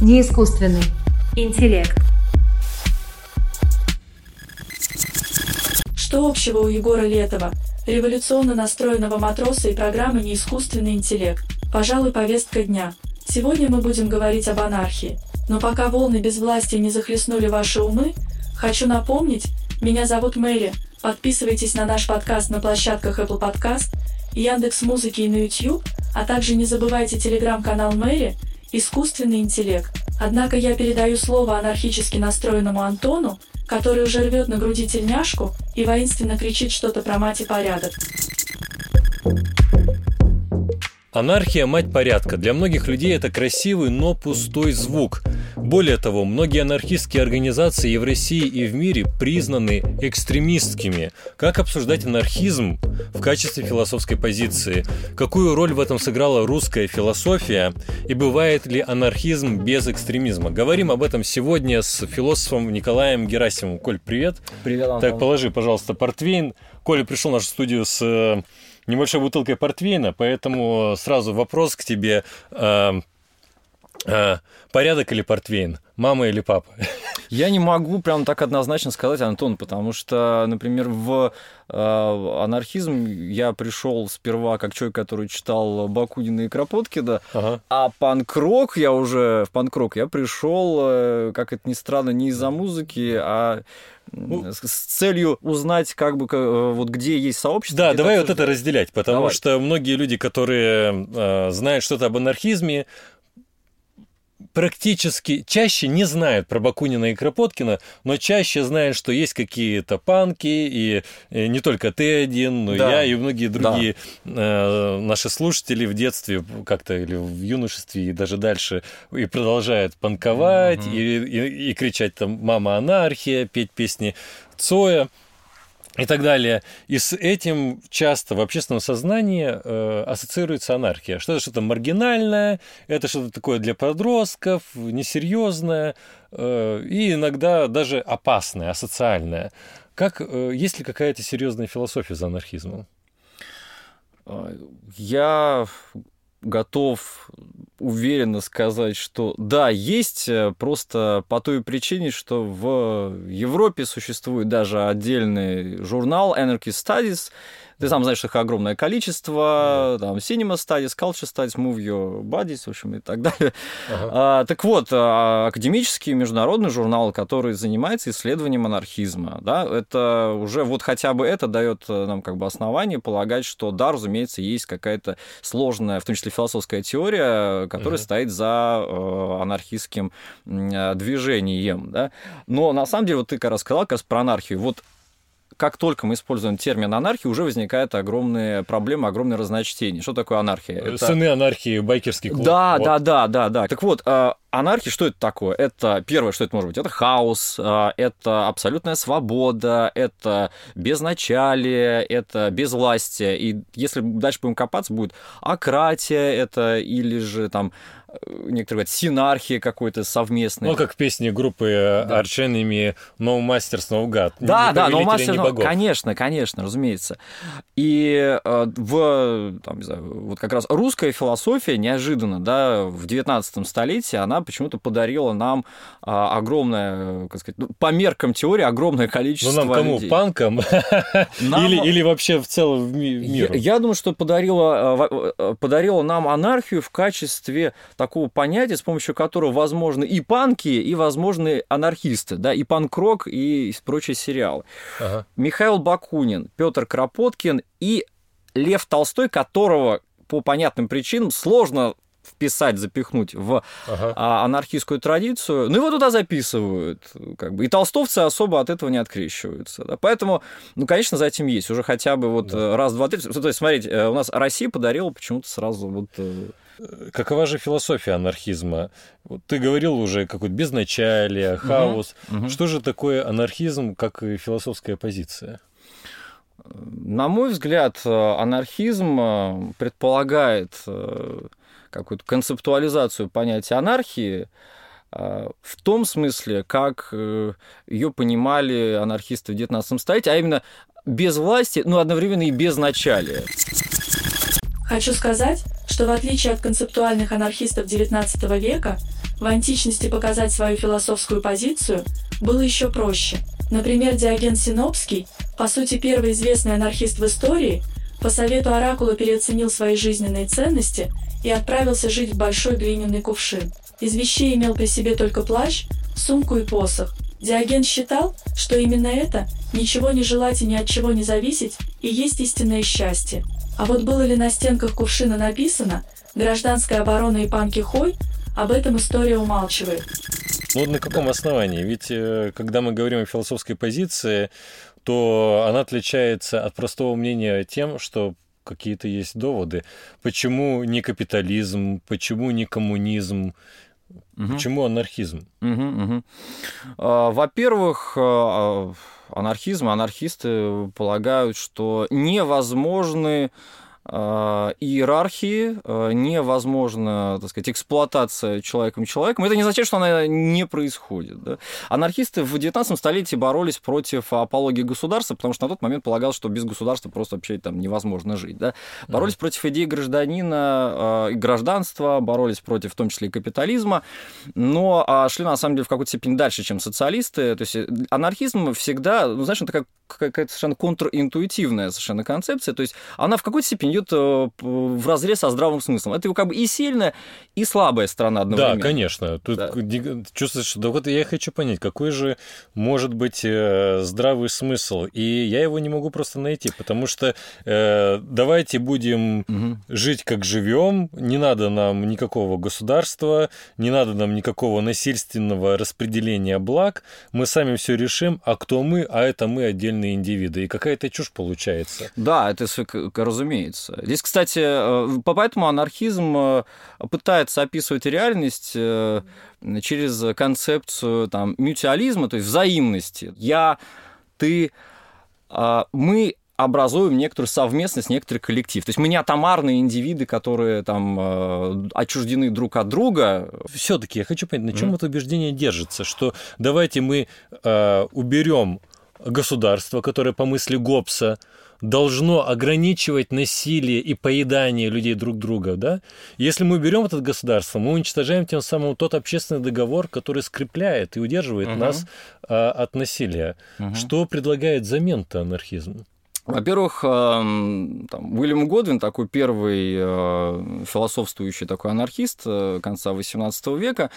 не искусственный интеллект. Что общего у Егора Летова, революционно настроенного матроса и программы «Неискусственный интеллект»? Пожалуй, повестка дня. Сегодня мы будем говорить об анархии. Но пока волны безвластия не захлестнули ваши умы, хочу напомнить, меня зовут Мэри. Подписывайтесь на наш подкаст на площадках Apple Podcast, Яндекс Музыки и на YouTube, а также не забывайте телеграм-канал Мэри «Искусственный интеллект». Однако я передаю слово анархически настроенному Антону, который уже рвет на груди тельняшку и воинственно кричит что-то про мать и порядок. Анархия – мать порядка. Для многих людей это красивый, но пустой звук. Более того, многие анархистские организации и в России, и в мире признаны экстремистскими. Как обсуждать анархизм в качестве философской позиции? Какую роль в этом сыграла русская философия? И бывает ли анархизм без экстремизма? Говорим об этом сегодня с философом Николаем Герасимовым. Коль, привет. Привет, Антон. Так, положи, пожалуйста, портвейн. Коля пришел в нашу студию с э, небольшой бутылкой портвейна, поэтому сразу вопрос к тебе. Э, э, порядок или портвейн? Мама или папа? Я не могу прям так однозначно сказать, Антон, потому что, например, в э, анархизм я пришел сперва как человек, который читал Бакунина и Кропоткина, ага. а панк-рок я уже, в панк-рок я пришел, э, как это ни странно, не из-за музыки, а ну, с целью узнать, как бы, э, вот где есть сообщество. Да, давай вот это разделять, потому давай. что многие люди, которые э, знают что-то об анархизме, практически чаще не знают про Бакунина и Кропоткина, но чаще знают, что есть какие-то панки, и, и не только ты один, но да. я и многие другие да. э, наши слушатели в детстве как-то или в юношестве и даже дальше и продолжают панковать mm-hmm. и, и, и кричать там «Мама анархия», петь песни Цоя и так далее. И с этим часто в общественном сознании э, ассоциируется анархия. Что это что-то маргинальное, это что-то такое для подростков, несерьезное э, и иногда даже опасное, асоциальное. Как, э, есть ли какая-то серьезная философия за анархизмом? Я готов уверенно сказать, что да, есть, э, просто по той причине, что в Европе существует даже отдельный журнал Anarchist Studies, ты сам знаешь, их огромное количество, там, Cinema Studies, Culture Studies, Move Your Bodies, в общем, и так далее. Ага. А, так вот, а, академический международный журнал, который занимается исследованием анархизма, да, это уже вот хотя бы это дает э, нам как бы основание полагать, что да, разумеется, есть какая-то сложная, в том числе философская теория, которая ага. стоит за э, анархистским э, движением, да. Но на самом деле, вот ты как раз сказал как раз про анархию, вот как только мы используем термин анархия, уже возникает огромные проблемы, огромное разночтение. Что такое анархия? Это... Сыны анархии, байкерский клуб. Да, вот. да, да, да, да. Так вот, а, анархия, что это такое? Это первое, что это может быть, это хаос, а, это абсолютная свобода, это безначалие, это безвластие. И если дальше будем копаться, будет акратия, это или же там некоторые говорят, синархия какой-то совместный. Ну, как в песне группы да. Arch Enemy No Masters No God. Да, да, No Masters No Конечно, конечно, разумеется. И э, в, там, не знаю, вот как раз русская философия неожиданно, да, в 19 столетии она почему-то подарила нам а, огромное, как сказать, ну, по меркам теории, огромное количество Ну, нам кому? Людей. Панкам? Нам... Или, или вообще в целом миру? Я, я думаю, что подарила, э, э, подарила нам анархию в качестве такого понятия, с помощью которого возможны и панки, и возможны анархисты, да, и панк-рок, и прочие сериалы. Ага. Михаил Бакунин, Петр Кропоткин и Лев Толстой, которого по понятным причинам сложно вписать, запихнуть в ага. А, анархистскую традицию, ну его туда записывают, как бы, и толстовцы особо от этого не открещиваются, да? поэтому, ну, конечно, за этим есть, уже хотя бы вот да. Э, раз, два, три, то есть, смотрите, э, у нас Россия подарила почему-то сразу вот э, Какова же философия анархизма? Вот ты говорил уже какое-то безначалие, хаос. Угу, угу. Что же такое анархизм как философская позиция? На мой взгляд, анархизм э, предполагает э, какую-то концептуализацию понятия анархии э, в том смысле, как ее понимали анархисты в XIX столетии, а именно без власти, но одновременно и без началия. Хочу сказать, что в отличие от концептуальных анархистов XIX века, в античности показать свою философскую позицию было еще проще. Например, Диоген Синопский, по сути первый известный анархист в истории, по совету Оракула переоценил свои жизненные ценности и отправился жить в большой глиняный кувшин. Из вещей имел при себе только плащ, сумку и посох. Диоген считал, что именно это, ничего не желать и ни от чего не зависеть, и есть истинное счастье. А вот было ли на стенках кувшина написано «Гражданская оборона и панки хой», об этом история умалчивает. Ну, на каком основании? Ведь э, когда мы говорим о философской позиции, то она отличается от простого мнения тем, что какие-то есть доводы. Почему не капитализм, почему не коммунизм, угу. почему анархизм? Угу, угу. Во-первых, а, анархизм, анархисты полагают, что невозможны иерархии, э, невозможно, так сказать, эксплуатация человеком человеком. Это не означает, что она не происходит. Да? Анархисты в 19 столетии боролись против апологии государства, потому что на тот момент полагалось, что без государства просто вообще там невозможно жить. Да? Боролись mm-hmm. против идеи гражданина э, и гражданства, боролись против в том числе и капитализма, но а, шли на самом деле в какой-то степени дальше, чем социалисты. То есть анархизм всегда, ну, знаешь, это как какая-то совершенно контринтуитивная совершенно концепция. То есть она в какой-то степени идет э, в разрез со здравым смыслом. Это как бы и сильная, и слабая сторона одновременно. Да, конечно. Тут да. чувствуешь, да вот я хочу понять, какой же может быть э, здравый смысл. И я его не могу просто найти, потому что э, давайте будем угу. жить как живем, не надо нам никакого государства, не надо нам никакого насильственного распределения благ, мы сами все решим, а кто мы, а это мы отдельные индивиды. И какая-то чушь получается. Да, это разумеется разумеется. Здесь, кстати, э, поэтому анархизм э, пытается описывать реальность э, через концепцию там, мютуализма, то есть взаимности. Я, ты, мы образуем некоторую совместность, некоторый коллектив. То есть мы не атомарные индивиды, которые там отчуждены друг от друга. Все-таки я хочу понять, на чем mm. это убеждение держится, что давайте мы э, уберем государство, которое по мысли Гоббса должно ограничивать насилие и поедание людей друг друга, да? Если мы берем это государство, мы уничтожаем тем самым тот общественный договор, который скрепляет и удерживает угу. нас а, от насилия. Угу. Что предлагает замен-то анархизму? Во-первых, там, Уильям Годвин, такой первый э, философствующий такой анархист э, конца XVIII века,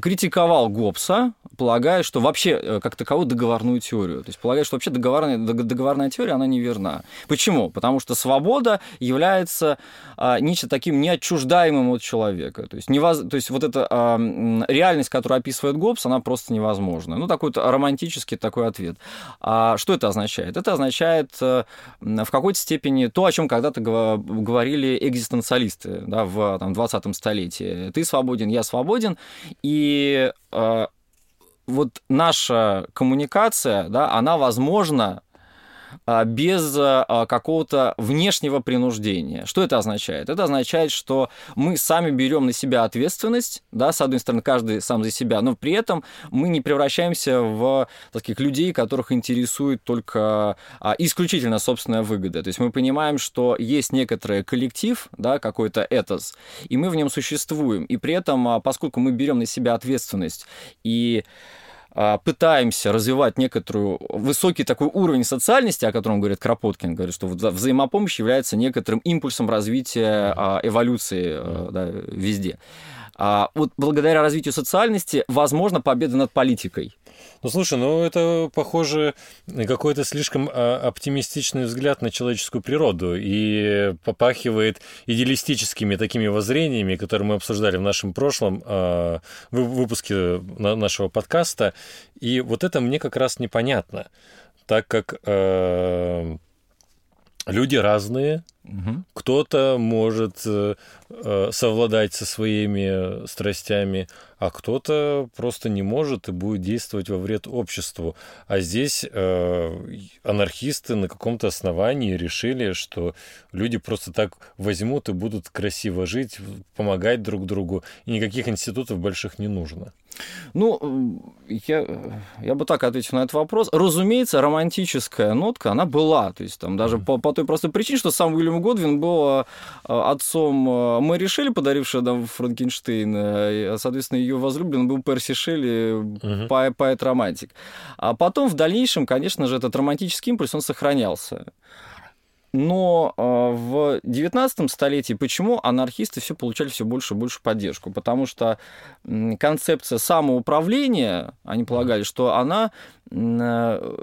критиковал Гоббса, полагая, что вообще э, как таковую договорную теорию. То есть полагая, что вообще договорная, договорная теория, она неверна. Почему? Потому что свобода является а, нечто таким неотчуждаемым от человека. То есть, невоз... то есть вот эта а, реальность, которую описывает Гоббс, она просто невозможна. Ну, такой романтический такой ответ. А что это означает? Это означает а, в какой-то степени то, о чем когда-то говорили экзистенциалисты да, в там, 20 столетии. Ты свободен, я свободен, и э, вот наша коммуникация, да, она возможна без а, какого-то внешнего принуждения. Что это означает? Это означает, что мы сами берем на себя ответственность, да, с одной стороны, каждый сам за себя, но при этом мы не превращаемся в таких людей, которых интересует только а, исключительно собственная выгода. То есть мы понимаем, что есть некоторый коллектив, да, какой-то этос, и мы в нем существуем. И при этом, поскольку мы берем на себя ответственность и а, пытаемся развивать некоторую высокий такой уровень социальности, о котором говорит Кропоткин, говорит, что взаимопомощь является некоторым импульсом развития а, эволюции а, да, везде. Вот благодаря развитию социальности возможно победа над политикой. Ну, слушай, ну это, похоже, какой-то слишком а, оптимистичный взгляд на человеческую природу и попахивает идеалистическими такими воззрениями, которые мы обсуждали в нашем прошлом а, выпуске нашего подкаста. И вот это мне как раз непонятно, так как а, люди разные, угу. кто-то может э, совладать со своими страстями, а кто-то просто не может и будет действовать во вред обществу. А здесь э, анархисты на каком-то основании решили, что люди просто так возьмут и будут красиво жить, помогать друг другу, и никаких институтов больших не нужно. Ну, я, я бы так ответил на этот вопрос. Разумеется, романтическая нотка, она была. То есть там даже по, по той простой причине, что сам Уильям Годвин был отцом Мэри Шелли, подарившей нам Франкенштейна. Соответственно, ее возлюбленным был Перси Шелли, угу. поэт-романтик. А потом, в дальнейшем, конечно же, этот романтический импульс, он сохранялся. Но э, в 19 столетии почему анархисты все получали все больше и больше поддержку? Потому что концепция самоуправления, они полагали, что она э,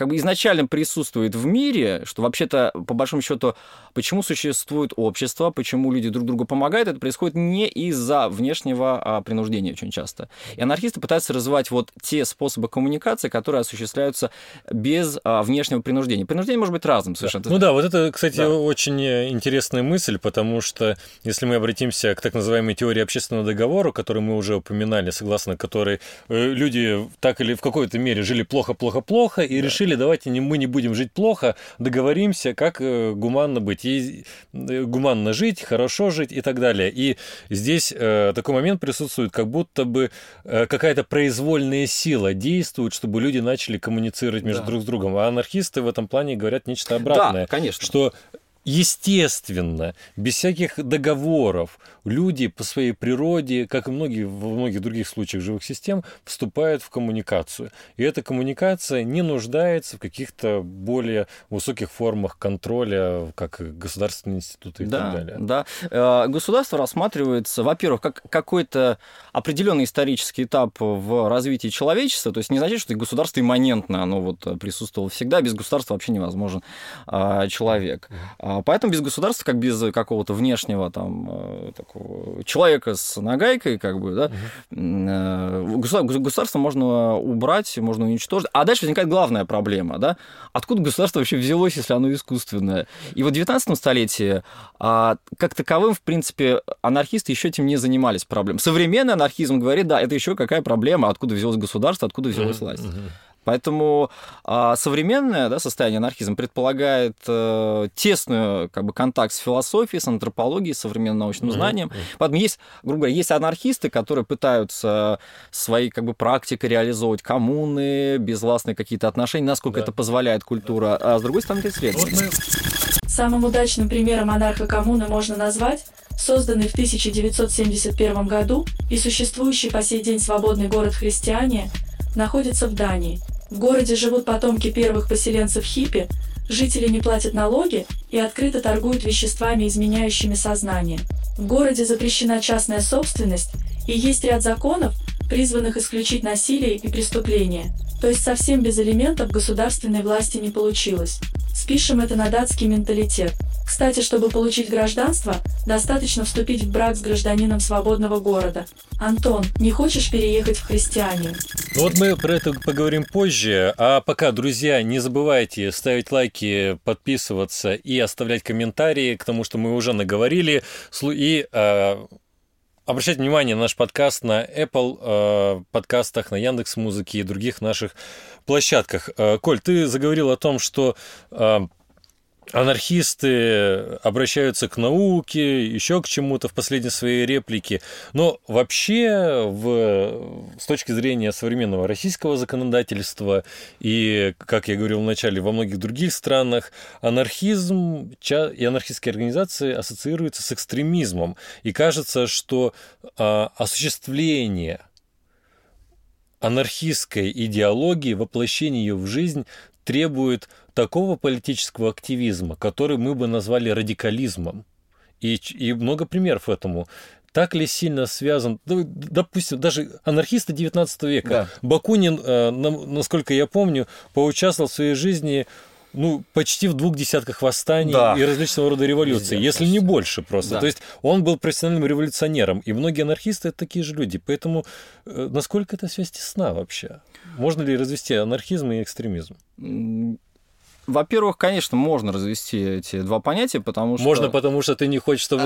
как бы изначально присутствует в мире, что вообще-то, по большому счету, почему существует общество, почему люди друг другу помогают, это происходит не из-за внешнего а, принуждения очень часто. И анархисты пытаются развивать вот те способы коммуникации, которые осуществляются без а, внешнего принуждения. Принуждение может быть разным совершенно. Да. Ну да, вот это, кстати, да. очень интересная мысль, потому что если мы обратимся к так называемой теории общественного договора, которую мы уже упоминали, согласно которой э, люди так или в какой-то мере жили плохо-плохо-плохо и да. решили решили, давайте не, мы не будем жить плохо, договоримся, как э, гуманно быть, и э, гуманно жить, хорошо жить и так далее. И здесь э, такой момент присутствует, как будто бы э, какая-то произвольная сила действует, чтобы люди начали коммуницировать между да. друг с другом. А анархисты в этом плане говорят нечто обратное. Да, конечно. Что естественно, без всяких договоров, люди по своей природе, как и многие, во многих других случаях живых систем, вступают в коммуникацию. И эта коммуникация не нуждается в каких-то более высоких формах контроля, как государственные институты и да, так далее. Да, э, государство рассматривается, во-первых, как какой-то определенный исторический этап в развитии человечества, то есть не значит, что государство имманентно, оно вот присутствовало всегда, без государства вообще невозможен а, человек. А, поэтому без государства, как без какого-то внешнего там э, такого человека с нагайкой, как бы, да, угу. государство можно убрать, можно уничтожить. А дальше возникает главная проблема, да, откуда государство вообще взялось, если оно искусственное. И вот в 19 столетии а, как таковым, в принципе, анархисты еще этим не занимались проблемой. Современный анархизм говорит, да, это еще какая проблема, откуда взялось государство, откуда взялась власть. Поэтому а, современное да, состояние анархизма предполагает а, тесную как бы, контакт с философией, с антропологией, с современным научным mm-hmm. знанием. Поэтому есть, грубо говоря, есть анархисты, которые пытаются свои как бы, практики реализовывать коммуны, безвластные какие-то отношения, насколько да. это позволяет культура, а с другой стороны. Вот мы... Самым удачным примером анархокоммуны можно назвать созданный в 1971 году и существующий по сей день свободный город Христиане, находится в Дании. В городе живут потомки первых поселенцев хиппи, жители не платят налоги и открыто торгуют веществами, изменяющими сознание. В городе запрещена частная собственность и есть ряд законов, призванных исключить насилие и преступления. То есть совсем без элементов государственной власти не получилось. Спишем это на датский менталитет. Кстати, чтобы получить гражданство, достаточно вступить в брак с гражданином свободного города. Антон, не хочешь переехать в христиане? Вот мы про это поговорим позже. А пока, друзья, не забывайте ставить лайки, подписываться и оставлять комментарии к тому, что мы уже наговорили. И э, обращать внимание на наш подкаст на Apple э, подкастах, на Яндекс Музыке и других наших площадках. Э, Коль, ты заговорил о том, что э, анархисты обращаются к науке, еще к чему-то в последней своей реплике. Но вообще, в, с точки зрения современного российского законодательства и, как я говорил вначале, во многих других странах, анархизм и анархистские организации ассоциируются с экстремизмом. И кажется, что а, осуществление анархистской идеологии, воплощение ее в жизнь требует такого политического активизма, который мы бы назвали радикализмом. И, и много примеров этому. Так ли сильно связан, допустим, даже анархисты 19 века. Да. Бакунин, э, насколько я помню, поучаствовал в своей жизни ну, почти в двух десятках восстаний да. и различного рода революций, Везде, если не больше просто. Да. То есть он был профессиональным революционером, и многие анархисты это такие же люди. Поэтому э, насколько эта связь тесна вообще? Можно ли развести анархизм и экстремизм? Во-первых, конечно, можно развести эти два понятия, потому что... Можно, потому что ты не хочешь, чтобы,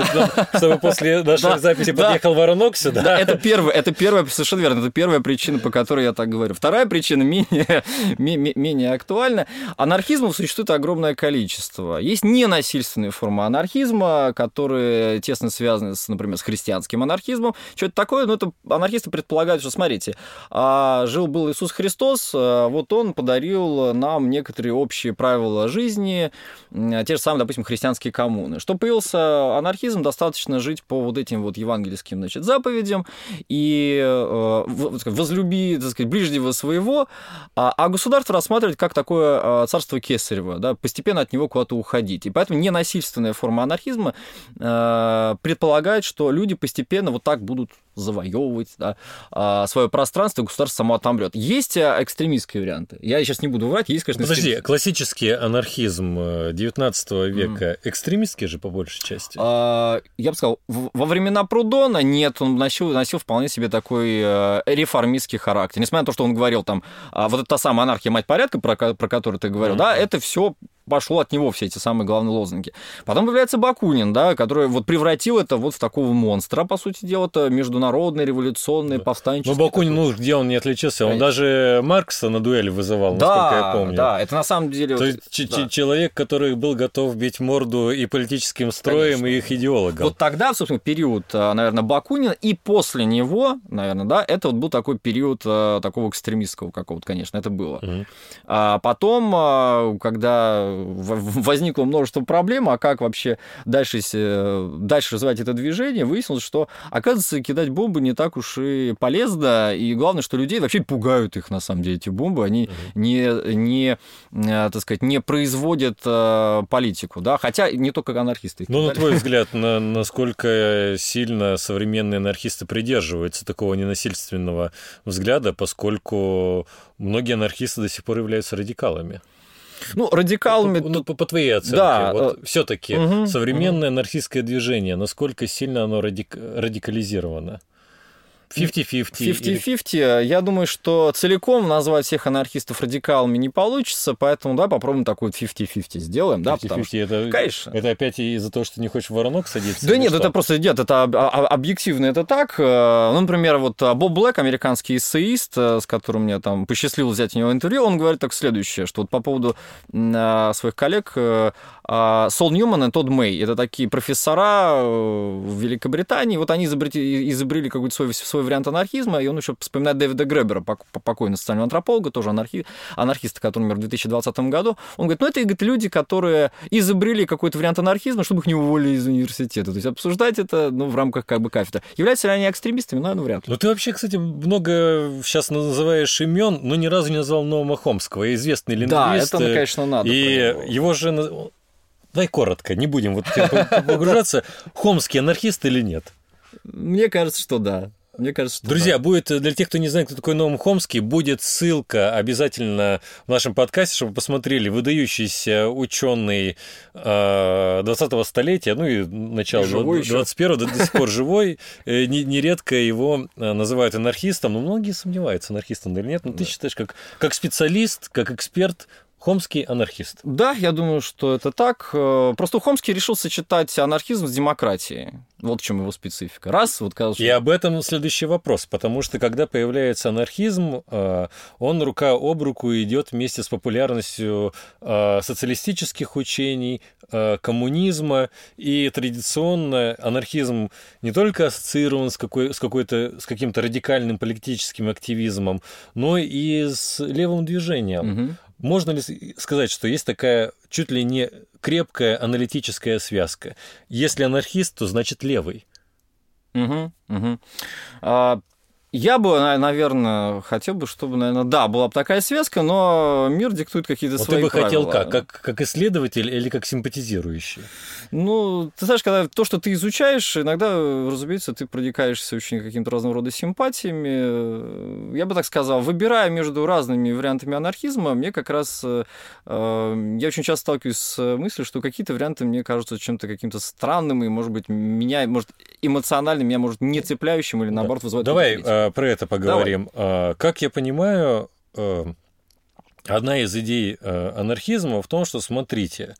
чтобы после нашей записи подъехал воронок сюда. Да, это первое, это первая, совершенно верно, это первая причина, по которой я так говорю. Вторая причина менее, менее актуальна. Анархизмов существует огромное количество. Есть ненасильственные формы анархизма, которые тесно связаны, с, например, с христианским анархизмом. Что это такое? Ну, это анархисты предполагают, что, смотрите, а, жил-был Иисус Христос, а, вот он подарил нам некоторые общие практики правила жизни, те же самые, допустим, христианские коммуны. Что появился анархизм, достаточно жить по вот этим вот евангельским значит, заповедям и э, возлюби, так сказать, ближнего своего, а, а государство рассматривать как такое э, царство Кесарева, да, постепенно от него куда-то уходить. И поэтому ненасильственная форма анархизма э, предполагает, что люди постепенно вот так будут завоевывать да, а, свое пространство, и государство само отомрет. Есть экстремистские варианты. Я сейчас не буду врать, есть, конечно, Подожди, классический анархизм 19 века mm. экстремистский же по большей части? А, я бы сказал, во времена Прудона нет, он носил, носил вполне себе такой э, реформистский характер. Несмотря на то, что он говорил там, а, вот эта та самая анархия, мать порядка, про, про которую ты говорил, mm. да, это все пошло от него все эти самые главные лозунги. Потом появляется Бакунин, да, который вот превратил это вот в такого монстра, по сути дела, это международный, революционный, повстанческий. Но Бакунин, такой. ну, где он не отличился? Он даже Маркса на дуэль вызывал, да, насколько я помню. Да, это на самом деле... То есть да. человек, который был готов бить морду и политическим строем, Конечно. и их идеологам. Вот тогда, собственно, период, а, наверное, Бакунина, и после него, наверное, да, это вот был такой период а, такого экстремистского какого-то, конечно, это было. Угу. А потом, а, когда возникло множество проблем, а как вообще дальше, дальше развивать это движение, выяснилось, что, оказывается, кидать бомбы не так уж и полезно, и главное, что людей вообще пугают их, на самом деле, эти бомбы, они не, не, э, так сказать, не производят э, политику, да, хотя не только анархисты. Ну, на твой взгляд, на, насколько сильно современные анархисты придерживаются такого ненасильственного взгляда, поскольку многие анархисты до сих пор являются радикалами? Ну, радикалами... По, ну, по, по твоей оценке, да, вот э, все-таки угу, современное угу. анархистское движение, насколько сильно оно радик... радикализировано? 50-50. 50-50. Я думаю, что целиком назвать всех анархистов радикалами не получится, поэтому, да, попробуем такой 50-50 сделаем, 50-50 да, потому что... это, Конечно. Это опять из-за того, что ты не хочешь воронок садиться? Да нет, что? это просто, нет, это объективно, это так. Э, ну, например, вот а, Боб Блэк, американский эссеист, э, с которым мне там посчастливилось взять у него интервью, он говорит так следующее, что вот по поводу своих коллег э, а, Сол Ньюман и Тодд Мэй, это такие профессора в Великобритании, вот они изобрели, изобрели какой-то свой, свой вариант анархизма, и он еще вспоминает Дэвида Гребера, покойного социального антрополога, тоже анархи, анархиста, который умер в 2020 году. Он говорит, ну это говорит, люди, которые изобрели какой-то вариант анархизма, чтобы их не уволили из университета. То есть обсуждать это ну, в рамках как бы кафедры. Являются ли они экстремистами? Ну, вряд ли. Ну ты вообще, кстати, много сейчас называешь имен, но ни разу не назвал Ноума Хомского, известный лингвист. Да, это, ну, конечно, надо. И его же... Давай коротко, не будем вот погружаться. Хомский анархист или нет? Мне кажется, что да. Мне кажется, что Друзья, да. будет для тех, кто не знает, кто такой Ноум Хомский, будет ссылка обязательно в нашем подкасте, чтобы посмотрели выдающийся ученый 20-го э, столетия, ну и начала 21-го, до, до сих пор живой. Э, нередко его э, называют анархистом, но многие сомневаются, анархистом или нет. Но ты считаешь, как, как специалист, как эксперт, Хомский анархист. Да, я думаю, что это так. Просто Хомский решил сочетать анархизм с демократией. Вот в чем его специфика. Раз, вот что... И об этом следующий вопрос, потому что когда появляется анархизм, э, он рука об руку идет вместе с популярностью э, социалистических учений, э, коммунизма, и традиционно анархизм не только ассоциирован с, какой, с, какой-то, с каким-то радикальным политическим активизмом, но и с левым движением. Угу. Можно ли сказать, что есть такая чуть ли не крепкая аналитическая связка? Если анархист, то значит левый. Угу, угу. А, я бы, наверное, хотел бы, чтобы, наверное, да, была бы такая связка, но мир диктует какие-то вот свои ты бы правила. хотел как? как? Как исследователь или как симпатизирующий? Ну, ты знаешь, когда то, что ты изучаешь, иногда, разумеется, ты проникаешься очень каким-то разного рода симпатиями. Я бы так сказал, выбирая между разными вариантами анархизма, мне как раз... Э, я очень часто сталкиваюсь с мыслью, что какие-то варианты мне кажутся чем-то каким-то странным, и, может быть, меня, может, эмоционально меня, может, не цепляющим или, наоборот, вызывает... Давай про это поговорим. Давай. А, как я понимаю, э, одна из идей э, анархизма в том, что, смотрите,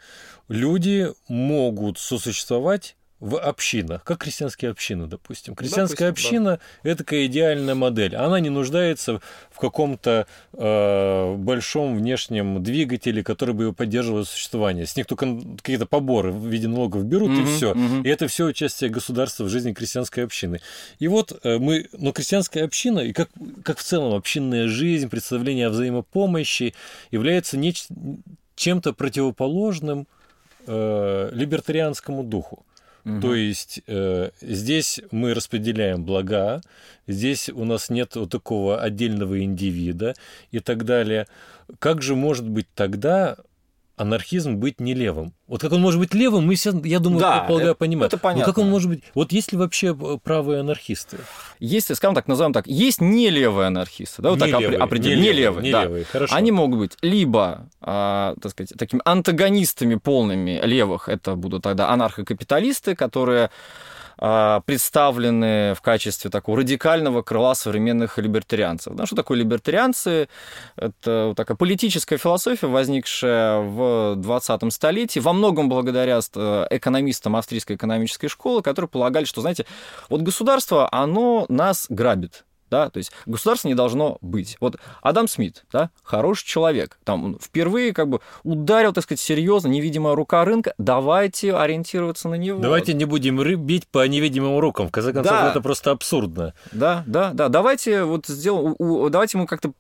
люди могут сосуществовать в общинах, как крестьянские общины, допустим. Крестьянская допустим, община да. это такая идеальная модель. Она не нуждается в каком-то э, большом внешнем двигателе, который бы его поддерживал существование. С них только какие-то поборы в виде налогов берут, mm-hmm, и все. Mm-hmm. И это все участие государства в жизни крестьянской общины. И вот э, мы, но крестьянская община, и как, как в целом общинная жизнь, представление о взаимопомощи является нечто чем-то противоположным э, либертарианскому духу. Угу. То есть э, здесь мы распределяем блага, здесь у нас нет вот такого отдельного индивида и так далее. Как же может быть тогда анархизм быть не левым. Вот как он может быть левым, мы все, я думаю, да, полагаю, это, понимаем. Это понятно. Но как он может быть... Вот есть ли вообще правые анархисты? Есть, скажем так, назовем так, есть не левые анархисты, да, вот не так левые, определим. Не, левые, не да. левые, хорошо. Они могут быть либо, а, так сказать, такими антагонистами полными левых, это будут тогда анархокапиталисты, которые представлены в качестве такого радикального крыла современных либертарианцев. Да, что такое либертарианцы? Это такая политическая философия, возникшая в 20 столетии, во многом благодаря э, экономистам австрийской экономической школы, которые полагали, что, знаете, вот государство, оно нас грабит да, то есть государство не должно быть. Вот Адам Смит, да, хороший человек, там он впервые как бы ударил, так сказать, серьезно, невидимая рука рынка, давайте ориентироваться на него. Давайте не будем бить по невидимым рукам, в конце концов, да. это просто абсурдно. Да, да, да, давайте вот сделаем, давайте мы как-то,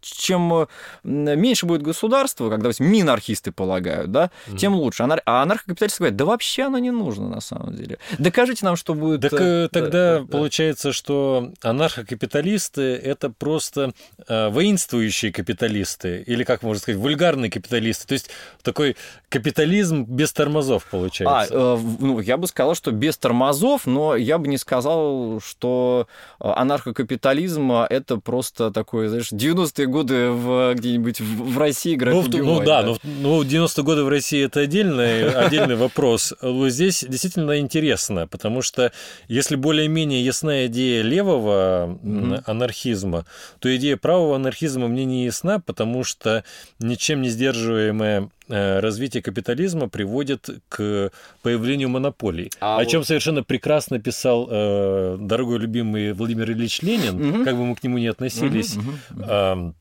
чем меньше будет государство, как, допустим, минархисты полагают, да, mm тем лучше. А анархокапиталисты говорят, да вообще оно не нужно на самом деле. Докажите нам, что будет... Так э, тогда да, получается, да. что анархокапиталисты капиталисты – это просто э, воинствующие капиталисты, или, как можно сказать, вульгарные капиталисты. То есть такой капитализм без тормозов получается. А, э, ну, я бы сказал, что без тормозов, но я бы не сказал, что анархокапитализм – это просто такой, знаешь, 90-е годы в, где-нибудь в, в России ну, ну да, да. Ну, ну 90-е годы в России – это отдельный, отдельный вопрос. Здесь действительно интересно, потому что если более-менее ясная идея левого mm-hmm. анархизма, то идея правого анархизма мне не ясна, потому что ничем не сдерживаемое э, развитие капитализма приводит к появлению монополий. А о вот... чем совершенно прекрасно писал э, дорогой любимый Владимир Ильич Ленин, mm-hmm. как бы мы к нему ни относились. Mm-hmm. Э,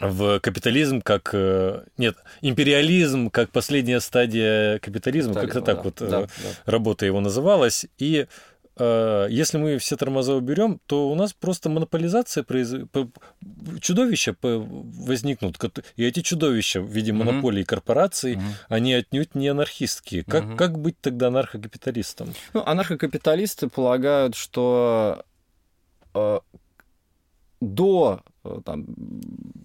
в капитализм как э, нет империализм как последняя стадия капитализма как-то так да, вот да, да. работа его называлась и Э, если мы все тормоза уберем, то у нас просто монополизация произ... чудовища возникнут. И эти чудовища в виде монополий корпораций, mm они отнюдь не анархистские. Как, mm как быть тогда анархокапиталистом? Ну, анархокапиталисты полагают, что э, до Э, там,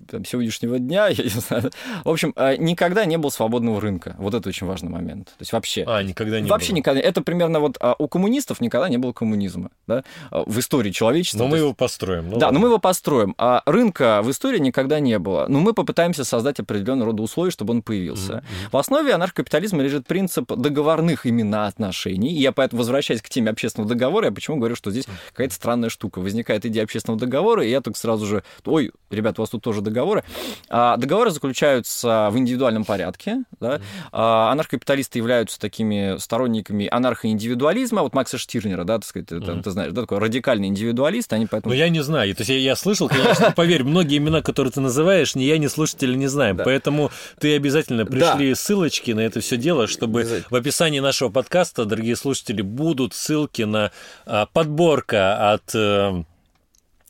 там, сегодняшнего дня, я не знаю. В общем, э, никогда не было свободного рынка. Вот это очень важный момент. То есть вообще... А, никогда не Вообще было. никогда. Это примерно вот а, у коммунистов никогда не было коммунизма, да, а, в истории человечества. Но мы есть... его построим. Ну, да, ладно. но мы его построим. А рынка в истории никогда не было. Но мы попытаемся создать определенный рода условия, чтобы он появился. Mm-hmm. В основе анархокапитализма лежит принцип договорных именно отношений. И я поэтому, возвращаясь к теме общественного договора, я почему говорю, что здесь какая-то странная штука. Возникает идея общественного договора, и я только сразу же ой, ребят, у вас тут тоже договоры. А, договоры заключаются в индивидуальном порядке. Да? А, анархокапиталисты являются такими сторонниками анархоиндивидуализма. Вот Макса Штирнера, да, так сказать, mm-hmm. ты знаешь, да, такой радикальный индивидуалист. Они поэтому... Ну, я не знаю. То есть я, я слышал, конечно, поверь, многие имена, которые ты называешь, ни я, ни слушатели не знаем. Да. Поэтому ты обязательно пришли да. ссылочки на это все дело, чтобы в описании нашего подкаста, дорогие слушатели, будут ссылки на а, подборка от э,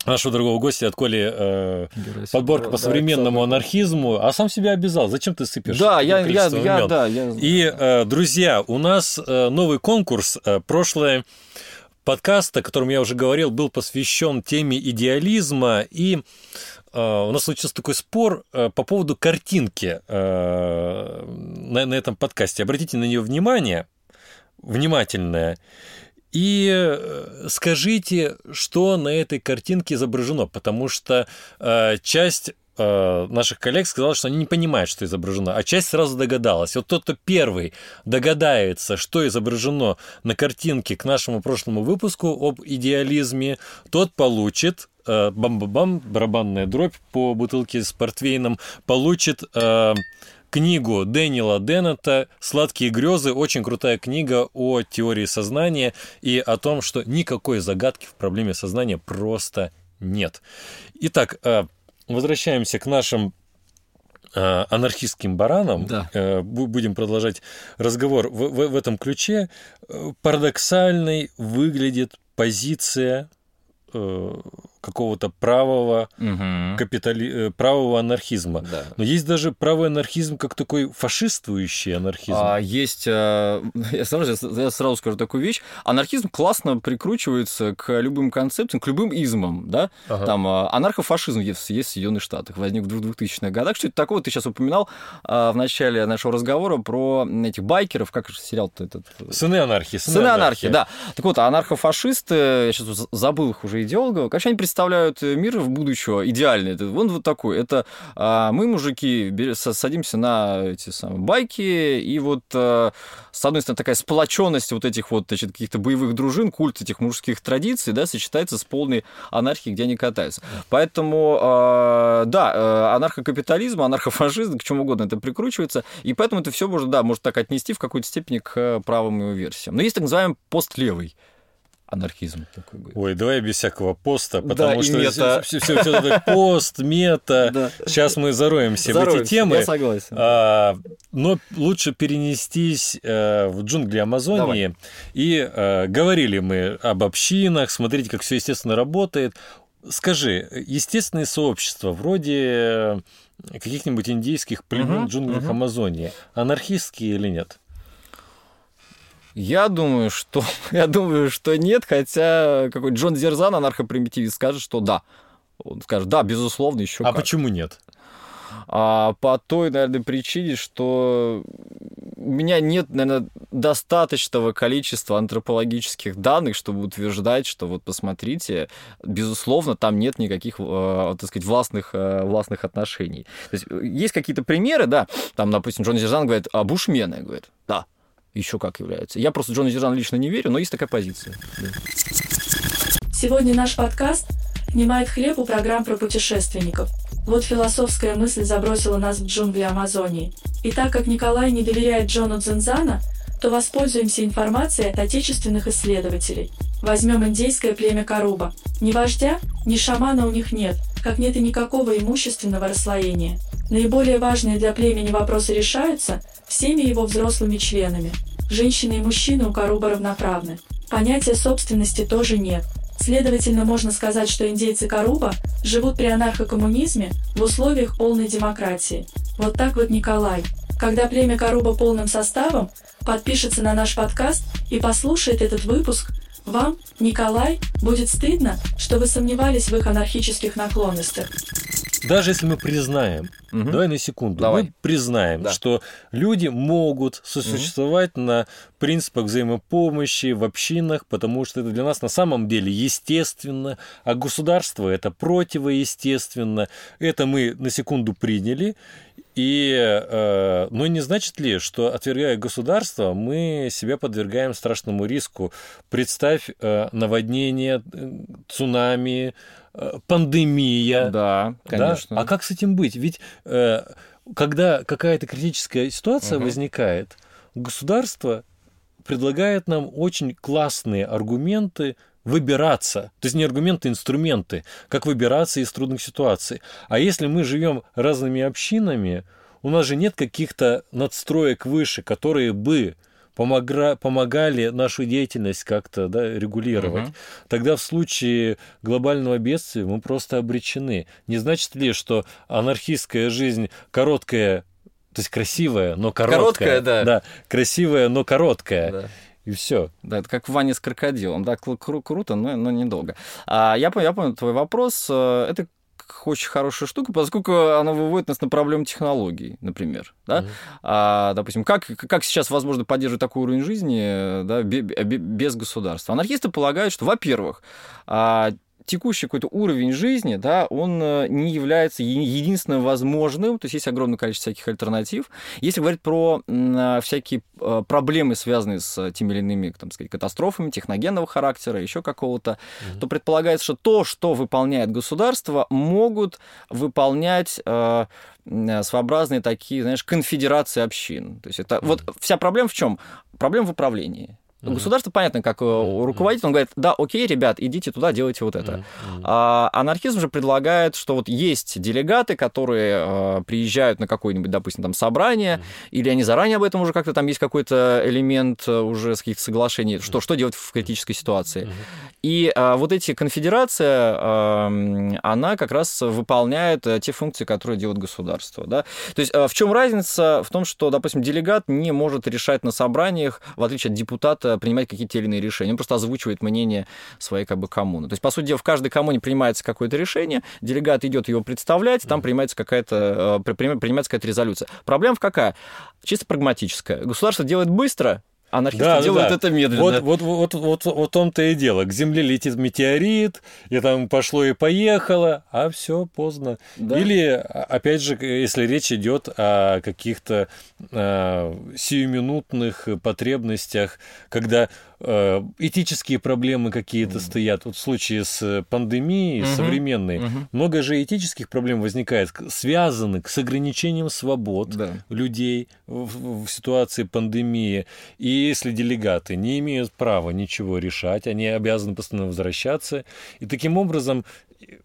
нашего дорогого гостя от Коли э, подборка по современному анархизму, а сам себя обязал. Зачем ты сыпешь? Да, я, я, я, да, я... И, э, друзья, у нас э, новый конкурс. Э, прошлое подкаст, о котором я уже говорил, был посвящен теме идеализма и Uh, у нас случился такой спор uh, по поводу картинки uh, на, на этом подкасте. Обратите на нее внимание, внимательное. И э, скажите, что на этой картинке изображено, потому что э, часть э, наших коллег сказала, что они не понимают, что изображено, а часть сразу догадалась. Вот тот, кто первый догадается, что изображено на картинке к нашему прошлому выпуску об идеализме, тот получит э, бам-бам-бам, барабанная дробь по бутылке с портвейном, получит э, книгу Дэниела Деннета «Сладкие грезы». Очень крутая книга о теории сознания и о том, что никакой загадки в проблеме сознания просто нет. Итак, э, возвращаемся к нашим э, анархистским баранам. Да. Э, будем продолжать разговор в, в, в этом ключе. Парадоксальной выглядит позиция какого-то правого угу. капитали... Э, правого анархизма. Да. Но есть даже правый анархизм как такой фашистующий анархизм. А, есть, э, я сразу, я сразу скажу такую вещь, анархизм классно прикручивается к любым концепциям, к любым измам, да, ага. там э, анархофашизм есть, есть в Соединенных Штатах, возник в 2000-х годах. Что это такое? Ты сейчас упоминал в начале нашего разговора про этих байкеров, как же сериал-то этот? Сыны анархии. Сыны, Сыны анархии, да. Так вот, анархофашисты, я сейчас забыл их уже идеологов, как они представляют мир в будущего идеальный. Это, он вот такой. Это а, мы, мужики, садимся на эти самые байки, и вот а, с одной стороны такая сплоченность вот этих вот значит, каких-то боевых дружин, культ этих мужских традиций, да, сочетается с полной анархией, где они катаются. Поэтому, а, да, э, анархокапитализм, анархофашизм, к чему угодно это прикручивается, и поэтому это все можно, да, может так отнести в какой-то степени к правым его версиям. Но есть так называемый постлевый анархизм такой будет. Ой, давай без всякого поста, потому да, что мета. все, все, все это пост, мета. Да. Сейчас мы зароемся, зароемся в эти темы. Я согласен. А, но лучше перенестись а, в джунгли Амазонии. Давай. И а, говорили мы об общинах, смотрите, как все естественно работает. Скажи, естественные сообщества вроде каких-нибудь индейских племен угу, в джунглях угу. Амазонии, анархистские или нет? Я думаю, что я думаю, что нет, хотя какой Джон Зерзан, анархопримитивист, скажет, что да. Он скажет, да, безусловно, еще А как. почему нет? А по той, наверное, причине, что у меня нет, наверное, достаточного количества антропологических данных, чтобы утверждать, что вот посмотрите, безусловно, там нет никаких, э, так сказать, властных, э, властных отношений. То есть э, есть какие-то примеры, да, там, допустим, Джон Зерзан говорит, а бушмены, говорит, да, еще как является. Я просто Джону Зержану лично не верю, но есть такая позиция. Да. Сегодня наш подкаст снимает хлеб у программ про путешественников. Вот философская мысль забросила нас в джунгли Амазонии. И так как Николай не доверяет Джону Дзензана, то воспользуемся информацией от отечественных исследователей. Возьмем индейское племя Каруба. Ни вождя, ни шамана у них нет, как нет и никакого имущественного расслоения. Наиболее важные для племени вопросы решаются всеми его взрослыми членами. Женщины и мужчины у Каруба равноправны. Понятия собственности тоже нет. Следовательно, можно сказать, что индейцы Каруба живут при анархокоммунизме в условиях полной демократии. Вот так вот Николай. Когда племя Каруба полным составом подпишется на наш подкаст и послушает этот выпуск, вам, Николай, будет стыдно, что вы сомневались в их анархических наклонностях. Даже если мы признаем, угу. давай на секунду, давай. мы признаем, да. что люди могут сосуществовать угу. на принципах взаимопомощи в общинах, потому что это для нас на самом деле естественно, а государство это противоестественно. Это мы на секунду приняли. И, э, но не значит ли, что отвергая государство, мы себя подвергаем страшному риску? Представь э, наводнение, цунами, пандемия. Да, конечно. Да? А как с этим быть? Ведь э, когда какая-то критическая ситуация угу. возникает, государство предлагает нам очень классные аргументы выбираться. То есть не аргументы, а инструменты, как выбираться из трудных ситуаций. А если мы живем разными общинами, у нас же нет каких-то надстроек выше, которые бы помогра, помогали нашу деятельность как-то да, регулировать. Угу. Тогда в случае глобального бедствия мы просто обречены. Не значит ли, что анархистская жизнь короткая, то есть красивая, но короткая? Короткая, да. Да, красивая, но короткая. Да и все. Да, это как в ванне с крокодилом. Да, кру- круто, но, но недолго. А, я, я понял твой вопрос. Э, это очень хорошая штука, поскольку она выводит нас на проблему технологий, например. Да? Mm-hmm. А, допустим, как, как сейчас возможно поддерживать такой уровень жизни да, без государства? Анархисты полагают, что, во-первых, а, текущий какой-то уровень жизни, да, он э, не является единственным возможным, то есть есть огромное количество всяких альтернатив. Если говорить про э, всякие э, проблемы, связанные с теми или иными, там, сказать, катастрофами техногенного характера, еще какого-то, mm-hmm. то предполагается, что то, что выполняет государство, могут выполнять своеобразные такие, знаешь, конфедерации общин. То есть это mm-hmm. вот вся проблема в чем? Проблема в управлении. Mm-hmm. Государство, понятно, как mm-hmm. он говорит, да, окей, ребят, идите туда, делайте вот это. Mm-hmm. А анархизм же предлагает, что вот есть делегаты, которые э, приезжают на какое-нибудь, допустим, там собрание, mm-hmm. или они заранее об этом уже как-то там есть какой-то элемент э, уже с каких-то соглашений, что, что делать в критической ситуации. Mm-hmm. И э, вот эти конфедерации, э, она как раз выполняет э, те функции, которые делает государство. Да? То есть э, в чем разница? В том, что, допустим, делегат не может решать на собраниях, в отличие от депутата, может принимать какие-то или иные решения. Он просто озвучивает мнение своей как бы коммуны. То есть, по сути дела, в каждой коммуне принимается какое-то решение, делегат идет его представлять, там принимается какая-то, э, принимается какая-то резолюция. Проблема в какая? Чисто прагматическая. Государство делает быстро, Анархисты да, делают да. это медленно. Вот, вот, вот, вот, вот том-то и дело. К Земле летит метеорит, и там пошло и поехало, а все поздно. Да. Или, опять же, если речь идет о каких-то э, сиюминутных потребностях, когда этические проблемы какие-то mm. стоят. Вот в случае с пандемией mm-hmm. современной, mm-hmm. много же этических проблем возникает, связанных с ограничением свобод да. людей в, в ситуации пандемии. И если делегаты не имеют права ничего решать, они обязаны постоянно возвращаться. И таким образом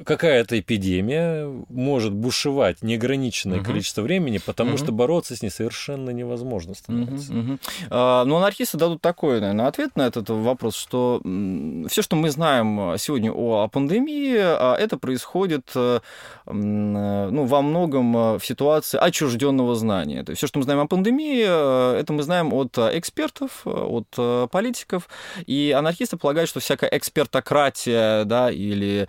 какая-то эпидемия может бушевать неограниченное угу. количество времени, потому угу. что бороться с ней совершенно невозможно становится. Угу, угу. А, ну, анархисты дадут такой, наверное, ответ на этот вопрос, что все, что мы знаем сегодня о, о пандемии, а, это происходит э, ну, во многом э, в ситуации отчужденного знания. То есть все, что мы знаем о пандемии, э, это мы знаем от экспертов, от политиков, и анархисты полагают, что всякая экспертократия, да, или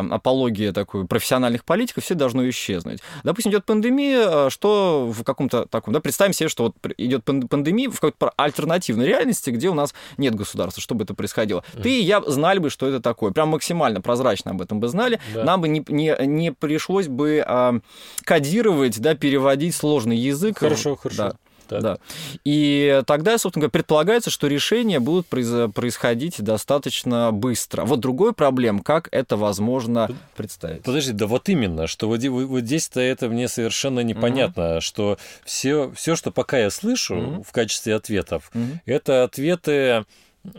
апология такой профессиональных политиков, все должно исчезнуть. Допустим, идет пандемия, что в каком-то таком, да, представим себе, что вот идет пандемия в какой-то альтернативной реальности, где у нас нет государства, чтобы это происходило. Mm. Ты и я знали бы, что это такое. Прям максимально прозрачно об этом бы знали. Да. Нам бы не, не, не пришлось бы а, кодировать, да, переводить сложный язык. Хорошо, хорошо. Да. Так. Да. И тогда, собственно говоря, предполагается, что решения будут происходить достаточно быстро. Вот другой проблем, как это возможно представить. Подожди, да вот именно, что вот, вот здесь-то это мне совершенно непонятно, угу. что все, все, что пока я слышу угу. в качестве ответов, угу. это ответы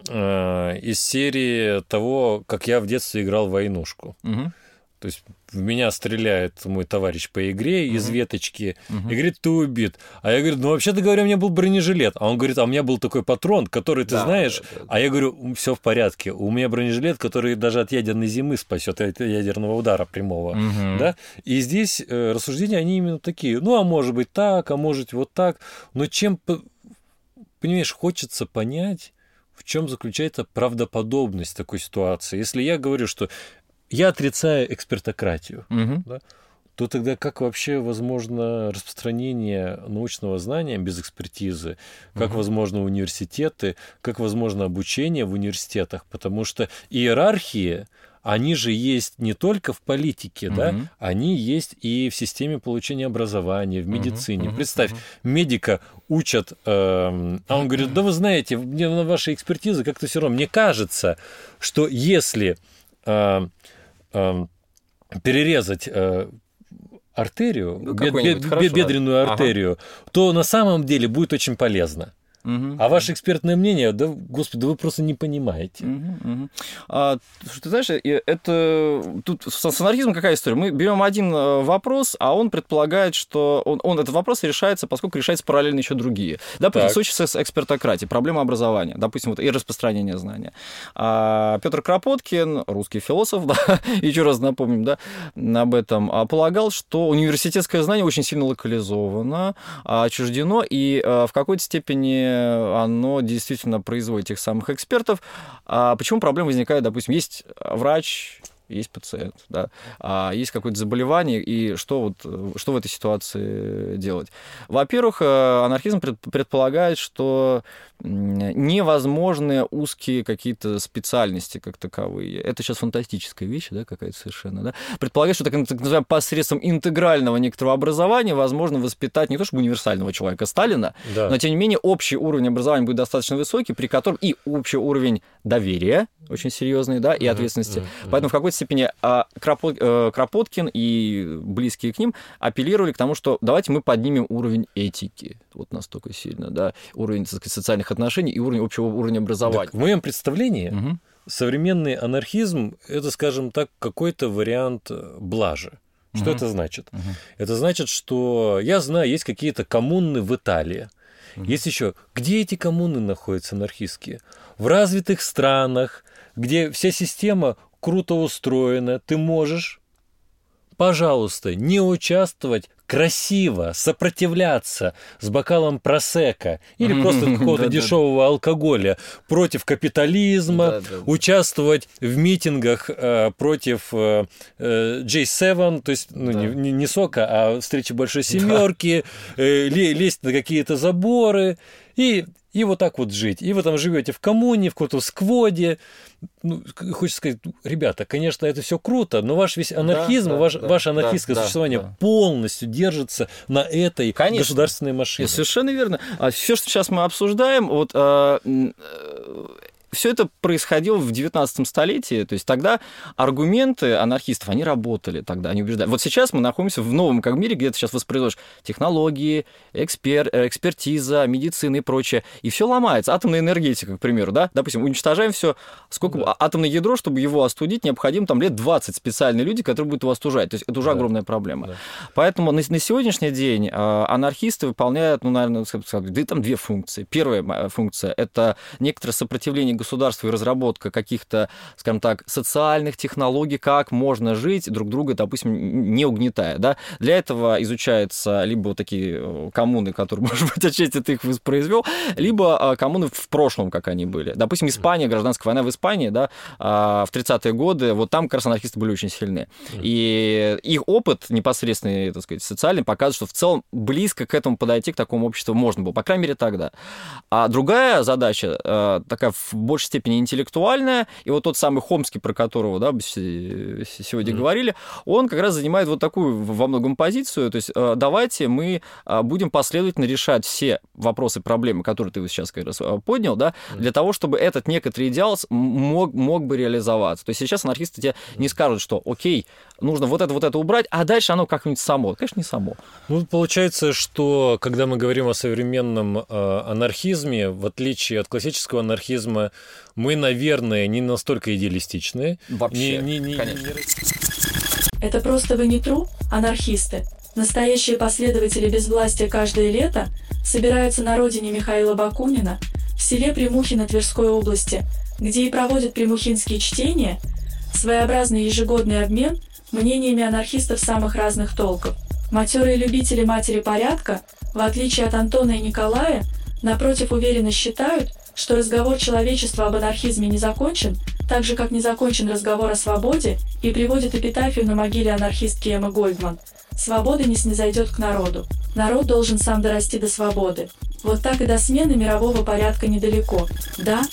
э, из серии того, как я в детстве играл в войнушку. Угу. То есть в меня стреляет мой товарищ по игре из веточки и говорит, ты убит. А я говорю, ну вообще-то говоря, у меня был бронежилет. А он говорит, а у меня был такой патрон, который ты да, знаешь. Да, да. А я говорю, все в порядке. У меня бронежилет, который даже от ядерной зимы спасет, от ядерного удара прямого. Uh-huh. Да? И здесь э, рассуждения, они именно такие. Ну, а может быть так, а может вот так. Но чем, понимаешь, хочется понять, в чем заключается правдоподобность такой ситуации. Если я говорю, что я отрицаю экспертократию, угу. да, то тогда как вообще возможно распространение научного знания без экспертизы, как угу. возможно университеты, как возможно обучение в университетах, потому что иерархии, они же есть не только в политике, угу. да, они есть и в системе получения образования, в медицине. Угу, Представь, угу. медика учат, э, а он говорит, да вы знаете, мне на вашей экспертизе как-то все равно, мне кажется, что если э, перерезать э, артерию, ну, бед, бед, бедренную артерию, ага. то на самом деле будет очень полезно. Угу. А ваше экспертное мнение, да, господи, да вы просто не понимаете. Угу, угу. А, ты знаешь, это тут с анархизмом какая история? Мы берем один э, вопрос, а он предполагает, что он, он этот вопрос решается, поскольку решается параллельно еще другие. Да, в случае с экспертократией, проблема образования, допустим, вот и распространение знания. А Петр Кропоткин, русский философ, да, еще раз напомним, да, об этом, а, полагал, что университетское знание очень сильно локализовано, отчуждено, и э, в какой-то степени оно действительно производит тех самых экспертов. А почему проблема возникает, допустим, есть врач, есть пациент, да, а есть какое-то заболевание, и что, вот, что в этой ситуации делать? Во-первых, э, анархизм предполагает, что невозможны узкие какие-то специальности как таковые. Это сейчас фантастическая вещь, да, какая-то совершенно, да. Предполагает, что так, так называемым посредством интегрального некоторого образования возможно воспитать не то чтобы универсального человека Сталина, да. но тем не менее общий уровень образования будет достаточно высокий, при котором и общий уровень доверия очень серьезный, да, и ответственности. Mm-hmm. Поэтому в какой-то степени а, э, Кропоткин и близкие к ним апеллировали к тому, что давайте мы поднимем уровень этики вот настолько сильно, да, уровень так сказать, социальных отношений и уровень общего уровня образования. Так, в моем представлении угу. современный анархизм это, скажем так, какой-то вариант блажи. Что угу. это значит? Угу. Это значит, что я знаю, есть какие-то коммуны в Италии. Угу. Есть еще, где эти коммуны находятся анархистские? В развитых странах, где вся система круто устроена, ты можешь, пожалуйста, не участвовать красиво сопротивляться с бокалом просека или просто какого-то дешевого алкоголя против капитализма, участвовать в митингах э, против э, э, J7, то есть ну, не, не сока, а встречи большой семерки, лезть на какие-то заборы. И и вот так вот жить. И вы там живете в коммуне, в каком-то скводе. Ну, хочется сказать, ребята, конечно, это все круто, но ваш весь анархизм, да, ваш, да, ваше анархистское да, существование да. полностью держится на этой конечно. государственной машине. Совершенно верно. А все, что сейчас мы обсуждаем, вот а, все это происходило в 19 столетии, то есть тогда аргументы анархистов, они работали тогда, они убеждали. Вот сейчас мы находимся в новом как мире, где ты сейчас воспроизводишь технологии, экспер, экспертиза, медицина и прочее, и все ломается. Атомная энергетика, к примеру, да, допустим, уничтожаем все, сколько да. атомное ядро, чтобы его остудить, необходимо там лет 20 специальные люди, которые будут его остужать. То есть это уже да. огромная проблема. Да. Поэтому на, на сегодняшний день э, анархисты выполняют, ну, наверное, там две функции. Первая функция – это некоторое сопротивление государству и разработка каких-то, скажем так, социальных технологий, как можно жить друг друга, допустим, не угнетая. Да? Для этого изучаются либо вот такие э, коммуны, которые, может быть, отчасти ты их воспроизвел, либо а, коммуны в прошлом, как они были. Допустим, Испания, гражданская война в Испании, да, а, в 30-е годы, вот там как раз анархисты были очень сильны. И их опыт непосредственный, так сказать, социальный, показывает, что в целом близко к этому подойти, к такому обществу можно было, по крайней мере, тогда. А другая задача, э, такая в большей степени интеллектуальная, и вот тот самый Хомский, про которого да, сегодня mm-hmm. говорили, он как раз занимает вот такую во многом позицию, то есть э, давайте мы э, будем последовательно решать все вопросы, проблемы, которые ты сейчас как раз э, поднял, да, mm-hmm. для того, чтобы этот некоторый идеал мог, мог бы реализоваться. То есть сейчас анархисты тебе mm-hmm. не скажут, что окей, нужно вот это, вот это убрать, а дальше оно как-нибудь само. Конечно, не само. Ну, получается, что когда мы говорим о современном э, анархизме, в отличие от классического анархизма, мы, наверное, не настолько идеалистичные. Вообще, не, не, не, конечно. Это просто вы не тру, анархисты. Настоящие последователи безвластия каждое лето собираются на родине Михаила Бакунина в селе Примухино Тверской области, где и проводят примухинские чтения, своеобразный ежегодный обмен мнениями анархистов самых разных толков. Матерые любители матери порядка, в отличие от Антона и Николая, напротив уверенно считают, что разговор человечества об анархизме не закончен, так же как не закончен разговор о свободе, и приводит эпитафию на могиле анархистки Эммы Гольдман. Свобода не снизойдет к народу. Народ должен сам дорасти до свободы. Вот так и до смены мирового порядка недалеко. Да?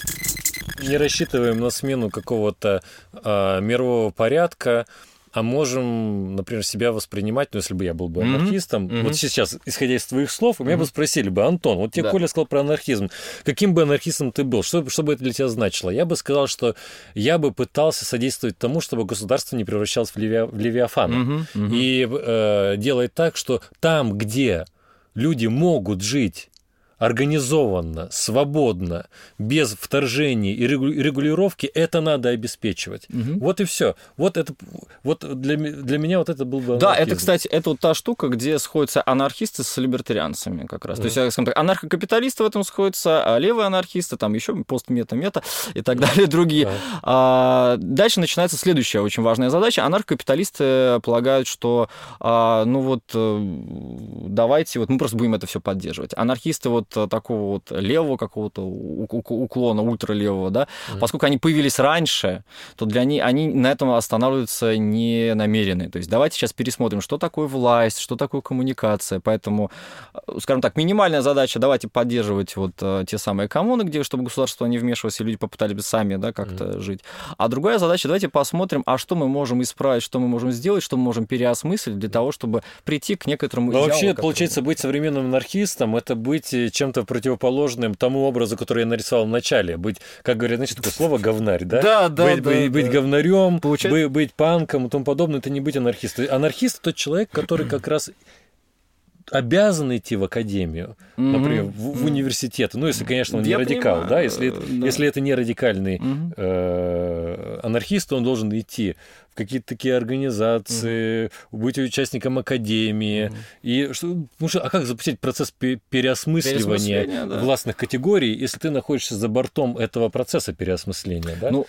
Не рассчитываем на смену какого-то э, мирового порядка а можем, например, себя воспринимать, ну, если бы я был бы анархистом, mm-hmm. вот сейчас, исходя из твоих слов, меня mm-hmm. бы спросили бы, Антон, вот тебе да. Коля сказал про анархизм, каким бы анархистом ты был, что, что бы это для тебя значило? Я бы сказал, что я бы пытался содействовать тому, чтобы государство не превращалось в, леви... в левиафана. Mm-hmm. Mm-hmm. И э, делать так, что там, где люди могут жить организованно, свободно, без вторжений и регулировки, это надо обеспечивать. Угу. Вот и все. Вот это, вот для, для меня вот это был бы Да, это, кстати, это вот та штука, где сходятся анархисты с либертарианцами как раз. Угу. То есть, скажем так, анархокапиталисты в этом сходятся, а левые анархисты, там еще постмета-мета и так далее, другие. Да. А, дальше начинается следующая очень важная задача. Анархокапиталисты полагают, что, а, ну вот, э, давайте, вот мы просто будем это все поддерживать. Анархисты вот вот такого вот левого какого-то уклона, ультралевого, да, mm-hmm. поскольку они появились раньше, то для них они на этом останавливаются не намерены. То есть давайте сейчас пересмотрим, что такое власть, что такое коммуникация. Поэтому, э, скажем так, минимальная задача давайте поддерживать вот э, те самые коммуны, где чтобы государство не вмешивалось, и люди попытались бы сами, да, как-то mm-hmm. жить. А другая задача, давайте посмотрим, а что мы можем исправить, что мы можем сделать, что мы можем переосмыслить для того, чтобы прийти к некоторому Но идеалу, вообще, который... получается, быть современным анархистом, это быть чем-то противоположным тому образу, который я нарисовал в начале. Быть, как говорят, значит, такое слово говнарь, да? Да, да, быть, да. Быть, да. быть говнарем, Получается... быть, панком и тому подобное, это не быть анархистом. Анархист – тот человек, который как раз обязан идти в академию, mm-hmm. например, в, в университет. Ну, если, конечно, он Я не радикал, понимаю. да, если, да. если это не радикальный mm-hmm. э, анархист, то он должен идти в какие-то такие организации, угу. быть участником академии. Угу. И что, ну что, а как запустить процесс переосмысливания да. властных категорий, если ты находишься за бортом этого процесса переосмысления? Да? Ну,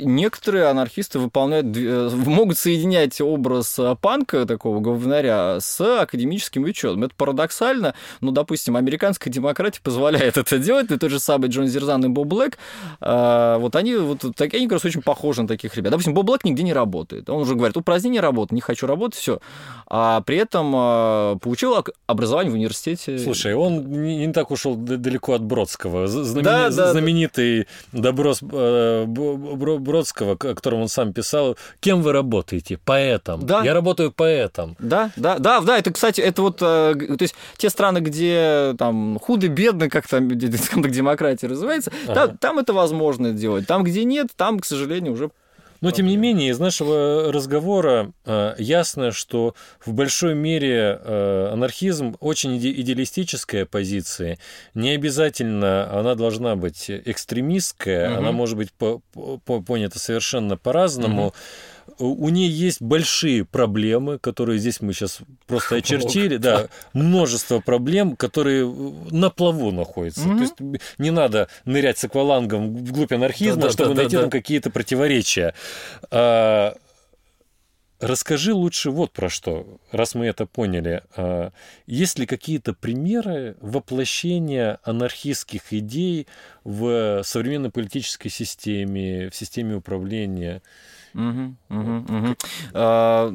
некоторые анархисты выполняют, э, могут соединять образ э, панка, такого говнаря, с академическим учетом. Это парадоксально, но, допустим, американская демократия позволяет это делать, и тот же самый Джон Зерзан и Боб Блэк, э, вот они, вот, они как раз очень похожи на таких ребят. Допустим, Боб Блэк нигде не работает работает. Он уже говорит, упразднение работы, не хочу работать, все. А при этом э, получил образование в университете. Слушай, он не, так ушел далеко от Бродского. Знамени... Да, да, знаменитый Доброс э, Бродского, о котором он сам писал. Кем вы работаете? Поэтом. Да. Я работаю поэтом. Да, да, да, да. Это, кстати, это вот, э, то есть те страны, где там худы, бедно, как там демократия развивается, ага. там, там это возможно делать. Там, где нет, там, к сожалению, уже но, тем не менее, из нашего разговора э, ясно, что в большой мере э, анархизм очень иде идеалистическая позиция. Не обязательно она должна быть экстремистская, угу. она может быть по по понята совершенно по-разному. Угу у нее есть большие проблемы, которые здесь мы сейчас просто очертили, да, множество проблем, которые на плаву находятся. Mm-hmm. То есть не надо нырять с аквалангом вглубь анархизма, да, чтобы да, найти да, там какие-то противоречия. А, расскажи лучше вот про что, раз мы это поняли. А, есть ли какие-то примеры воплощения анархистских идей в современной политической системе, в системе управления? Угу, угу, угу. А,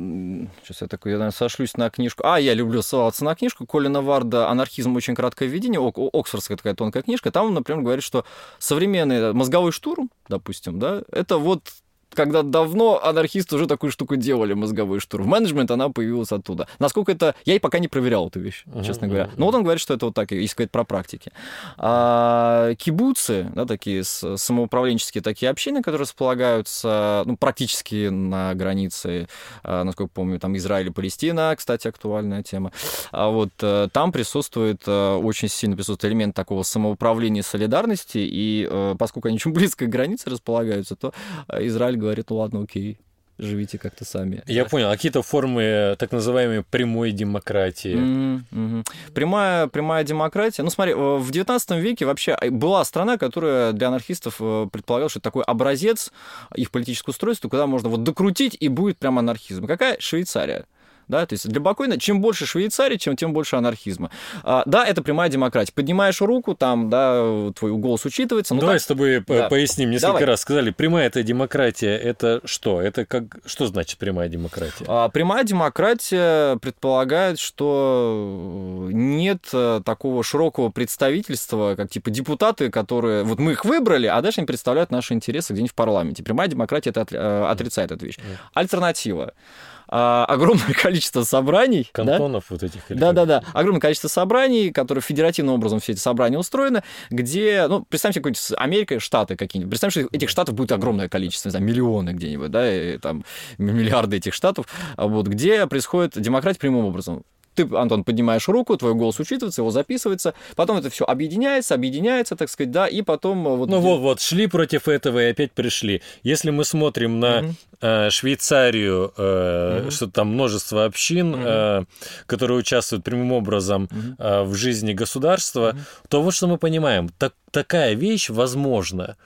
сейчас я такой, я, наверное, сошлюсь на книжку. А, я люблю ссылаться на книжку Колина Варда «Анархизм. Очень краткое введение». Оксфордская такая тонкая книжка. Там он, например, говорит, что современный мозговой штурм, допустим, да, это вот когда давно анархисты уже такую штуку делали, мозговой штурм. Менеджмент, она появилась оттуда. Насколько это... Я и пока не проверял эту вещь, uh-huh, честно говоря. Но вот он говорит, что это вот так, если сказать про практики. А, кибуцы, да, такие самоуправленческие такие общины, которые располагаются ну, практически на границе, а, насколько помню, там Израиль и Палестина, кстати, актуальная тема. А вот э, там присутствует, э, очень сильно присутствует элемент такого самоуправления и солидарности, и э, поскольку они очень близко к границе располагаются, то Израиль говорит, ну ладно, окей, живите как-то сами. Я понял. А какие-то формы так называемой прямой демократии? Mm-hmm. Прямая, прямая демократия. Ну, смотри, в 19 веке вообще была страна, которая для анархистов э, предполагала, что это такой образец их политического устройства, куда можно вот докрутить, и будет прям анархизм. Какая? Швейцария. Да? То есть для Бакуина чем больше Швейцарии, чем, тем больше анархизма. А, да, это прямая демократия. Поднимаешь руку, там, да, твой голос учитывается. Ну, Давай так... с тобой да. поясним. Несколько Давай. раз сказали, прямая это демократия, это что? Это как, что значит прямая демократия? А, прямая демократия предполагает, что нет э, такого широкого представительства, как типа депутаты, которые... Вот мы их выбрали, а дальше они представляют наши интересы где-нибудь в парламенте. Прямая демократия это э, отрицает эту вещь. Альтернатива а, огромное количество собраний. Кантонов да? вот этих. Да-да-да. Огромное количество собраний, которые федеративным образом все эти собрания устроены, где, ну, представьте, какой-нибудь Америка, Штаты какие-нибудь. Представьте, что этих штатов будет огромное количество, не знаю, миллионы где-нибудь, да, и, там миллиарды этих штатов, вот, где происходит демократия прямым образом ты, Антон, поднимаешь руку, твой голос учитывается, его записывается, потом это все объединяется, объединяется, так сказать, да, и потом э, вот... Ну вот, вот, шли против этого и опять пришли. Если мы смотрим на угу. э, Швейцарию, э, угу. что там множество общин, угу. э, которые участвуют прямым образом угу. э, в жизни государства, угу. то вот что мы понимаем, так, такая вещь возможна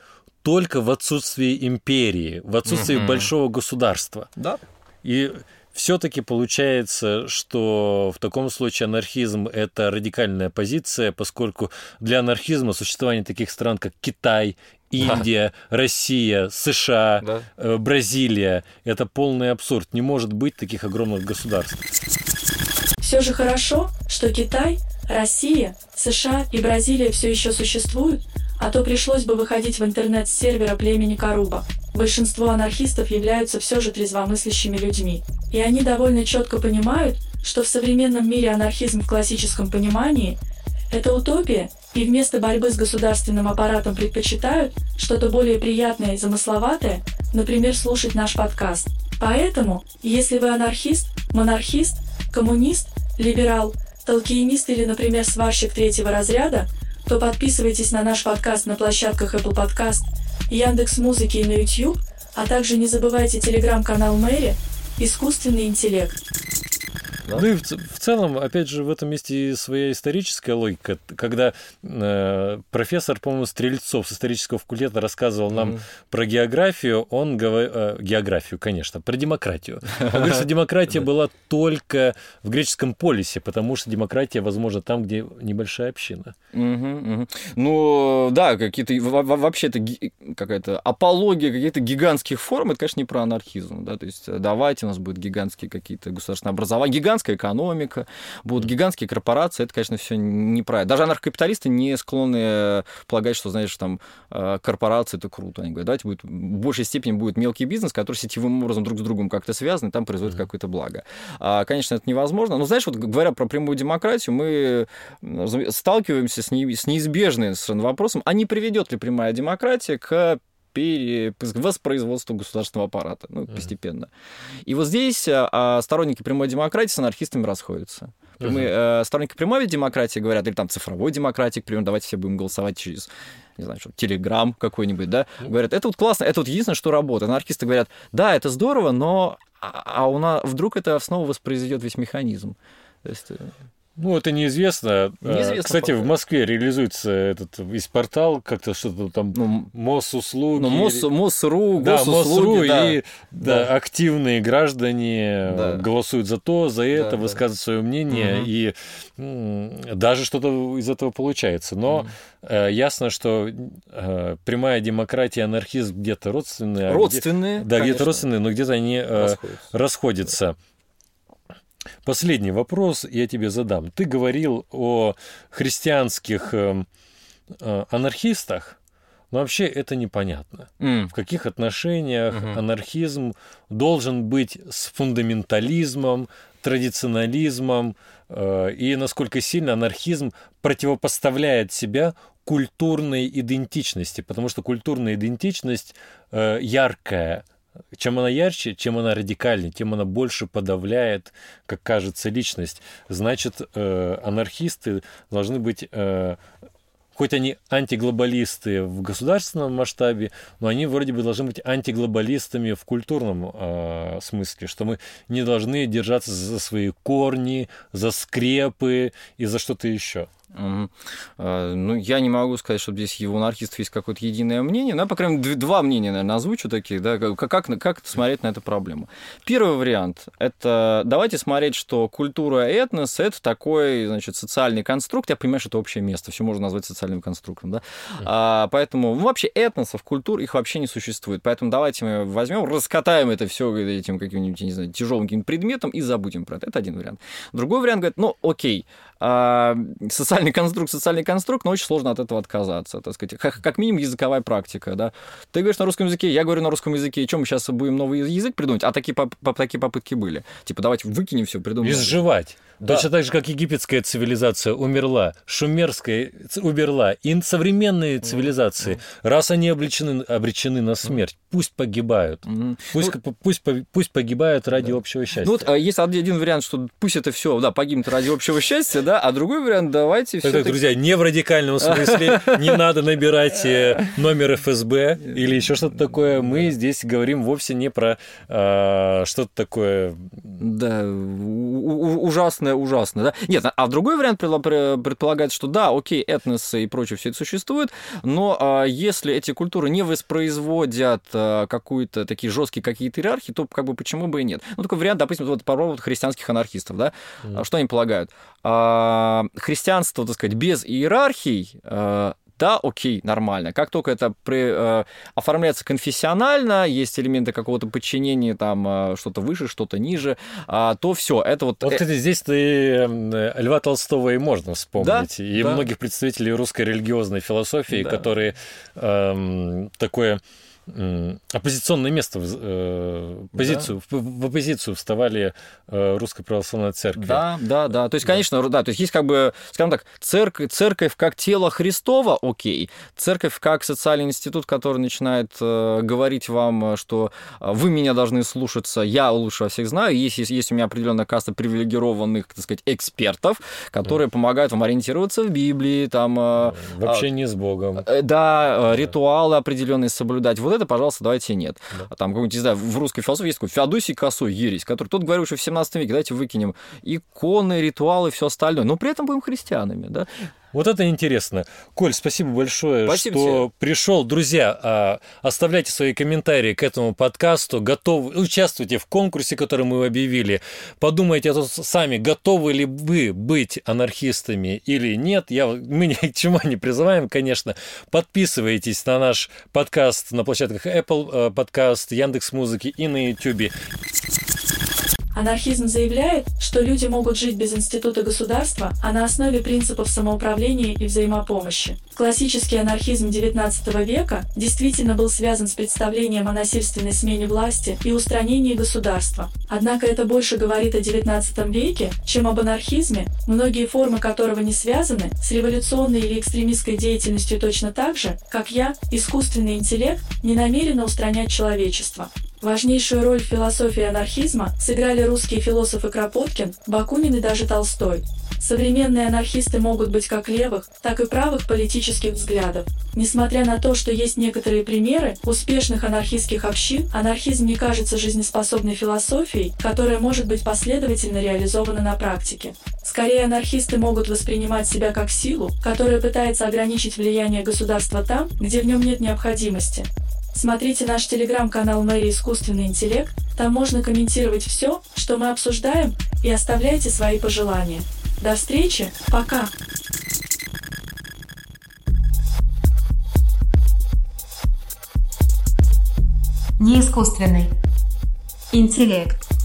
только в отсутствии империи, в отсутствии угу. большого государства. Да. И все-таки получается, что в таком случае анархизм – это радикальная позиция, поскольку для анархизма существование таких стран, как Китай, Индия, да. Россия, США, да. э, Бразилия – это полный абсурд. Не может быть таких огромных государств. Все же хорошо, что Китай, Россия, США и Бразилия все еще существуют, а то пришлось бы выходить в интернет с сервера племени Каруба. Большинство анархистов являются все же трезвомыслящими людьми, и они довольно четко понимают, что в современном мире анархизм в классическом понимании – это утопия, и вместо борьбы с государственным аппаратом предпочитают что-то более приятное и замысловатое, например, слушать наш подкаст. Поэтому, если вы анархист, монархист, коммунист, либерал, толкиенист или, например, сварщик третьего разряда, то подписывайтесь на наш подкаст на площадках Apple Podcast, Яндекс Музыки и на YouTube, а также не забывайте телеграм-канал Мэри «Искусственный интеллект». Да? Ну и в, в целом, опять же, в этом месте своя историческая логика. Когда э, профессор, по-моему, Стрельцов с исторического факультета рассказывал нам mm-hmm. про географию, он говорил... Э, географию, конечно, про демократию. Он говорит, что демократия была только в греческом полисе, потому что демократия возможно там, где небольшая община. Ну, да, какие-то... Вообще это какая-то апология каких-то гигантских форм, это, конечно, не про анархизм. Да? То есть э, давайте у нас будут гигантские какие-то государственные образования, гигантская экономика, будут гигантские корпорации, это, конечно, все неправильно. Даже анархокапиталисты не склонны полагать, что, знаешь, там э, корпорации это круто. Они говорят, давайте будет, в большей степени будет мелкий бизнес, который сетевым образом друг с другом как-то связан, и там производит mm-hmm. какое-то благо. А, конечно, это невозможно. Но, знаешь, вот говоря про прямую демократию, мы сталкиваемся с, не, с неизбежным вопросом, а не приведет ли прямая демократия к пере... воспроизводству государственного аппарата, ну, uh-huh. постепенно. И вот здесь а, сторонники прямой демократии с анархистами расходятся. Прямые, uh-huh. а, сторонники прямой демократии говорят, или там цифровой демократии, к примеру, давайте все будем голосовать через не знаю, что, Телеграм какой-нибудь, да, uh-huh. говорят, это вот классно, это вот единственное, что работает. Анархисты говорят, да, это здорово, но а, а у нас вдруг это снова воспроизведет весь механизм. То есть, э, ну, это неизвестно. неизвестно Кстати, правда. в Москве реализуется этот из портал, как-то что-то там ну, МОС-услуги. Ну, МОС, МОСРУ, да, МОСРУ, да. и да, да. активные граждане да. голосуют за то, за это, да, высказывают да. свое мнение, угу. и м, даже что-то из этого получается. Но угу. э, ясно, что э, прямая демократия и анархизм где-то родственные. Родственные, а где, Да, где-то родственные, но где-то они э, расходятся. расходятся. Последний вопрос я тебе задам. Ты говорил о христианских э, э, анархистах, но вообще это непонятно. Mm. В каких отношениях mm-hmm. анархизм должен быть с фундаментализмом, традиционализмом, э, и насколько сильно анархизм противопоставляет себя культурной идентичности, потому что культурная идентичность э, яркая, чем она ярче, чем она радикальнее, тем она больше подавляет, как кажется, личность. Значит, э, анархисты должны быть э, хоть они антиглобалисты в государственном масштабе, но они вроде бы должны быть антиглобалистами в культурном э, смысле, что мы не должны держаться за свои корни, за скрепы и за что-то еще. Угу. Ну, я не могу сказать, что здесь его анархистов есть какое-то единое мнение. Ну, по крайней мере, два мнения, наверное, озвучу такие, да, как, как, как смотреть на эту проблему. Первый вариант – это давайте смотреть, что культура этнос – это такой, значит, социальный конструкт. Я понимаю, что это общее место, все можно назвать социальным конструктом, да. А, поэтому, ну, вообще этносов, культур, их вообще не существует. Поэтому давайте мы возьмем, раскатаем это все этим каким-нибудь, не знаю, тяжелым каким-то предметом и забудем про это. Это один вариант. Другой вариант говорит, ну, окей, социальный конструкт, социальный конструкт, но очень сложно от этого отказаться, так сказать. Как, как минимум языковая практика, да. Ты говоришь на русском языке, я говорю на русском языке, и что, мы сейчас будем новый язык придумать? А такие, по, такие попытки были. Типа, давайте выкинем все, придумаем. Изживать. Да. Точно так же, как египетская цивилизация умерла, шумерская умерла, и современные цивилизации, раз они обречены, обречены на смерть, пусть погибают. Пусть, ну, пусть, пусть погибают ради да. общего счастья. Ну, вот а есть один вариант, что пусть это все, да, погибнет ради общего счастья, да, а другой вариант, давайте все. друзья, не в радикальном смысле, не надо набирать э, номер ФСБ или еще что-то такое. Мы здесь говорим вовсе не про а, что-то такое. Да, ужасное ужасное, ужасно, да? Нет, а другой вариант предполагает, что да, окей, этносы и прочее все это существует, но а, если эти культуры не воспроизводят а, какую-то такие жесткие какие-то иерархии, то как бы почему бы и нет? Ну, такой вариант, допустим, вот по поводу христианских анархистов, да? Mm. Что они полагают? А, христианство, так сказать, без иерархий а, да, окей, нормально. Как только это при, э, оформляется конфессионально, есть элементы какого-то подчинения, там э, что-то выше, что-то ниже, э, то все, это вот... Вот, кстати, здесь ты э, Льва Толстого и можно вспомнить, да? и да. многих представителей русской религиозной философии, да. которые э, такое оппозиционное место, э, позицию, да. в, в оппозицию вставали э, Русской Православной Церкви. Да, да, да. То есть, конечно, да, то есть есть как бы, скажем так, церковь, церковь как тело Христова, окей, церковь как социальный институт, который начинает э, говорить вам, что вы меня должны слушаться, я лучше всех знаю, есть, есть, есть у меня определенная каста привилегированных, так сказать, экспертов, которые да. помогают вам ориентироваться в Библии, там... В общении с Богом. Да, да, ритуалы определенные соблюдать. Вот это, пожалуйста, давайте нет. Да. А там, какой-нибудь, не знаю, в русской философии есть такой Феодосий Косой ересь, который тот говорил еще в 17 веке, давайте выкинем иконы, ритуалы, все остальное, но при этом будем христианами, да. Вот это интересно. Коль, спасибо большое, спасибо что тебе. пришел. Друзья, а, оставляйте свои комментарии к этому подкасту. Готовы, участвуйте в конкурсе, который мы объявили. Подумайте сами, готовы ли вы быть анархистами или нет. Я, мы ни к чему не призываем, конечно. Подписывайтесь на наш подкаст на площадках Apple подкаст, Яндекс Музыки и на YouTube. Анархизм заявляет, что люди могут жить без института государства, а на основе принципов самоуправления и взаимопомощи. Классический анархизм XIX века действительно был связан с представлением о насильственной смене власти и устранении государства. Однако это больше говорит о XIX веке, чем об анархизме, многие формы которого не связаны с революционной или экстремистской деятельностью точно так же, как я, искусственный интеллект, не намерена устранять человечество. Важнейшую роль в философии анархизма сыграли русские философы Кропоткин, Бакунин и даже Толстой. Современные анархисты могут быть как левых, так и правых политических взглядов. Несмотря на то, что есть некоторые примеры успешных анархистских общин, анархизм не кажется жизнеспособной философией, которая может быть последовательно реализована на практике. Скорее, анархисты могут воспринимать себя как силу, которая пытается ограничить влияние государства там, где в нем нет необходимости. Смотрите наш телеграм-канал Мэри Искусственный интеллект, там можно комментировать все, что мы обсуждаем, и оставляйте свои пожелания. До встречи, пока! Не искусственный интеллект.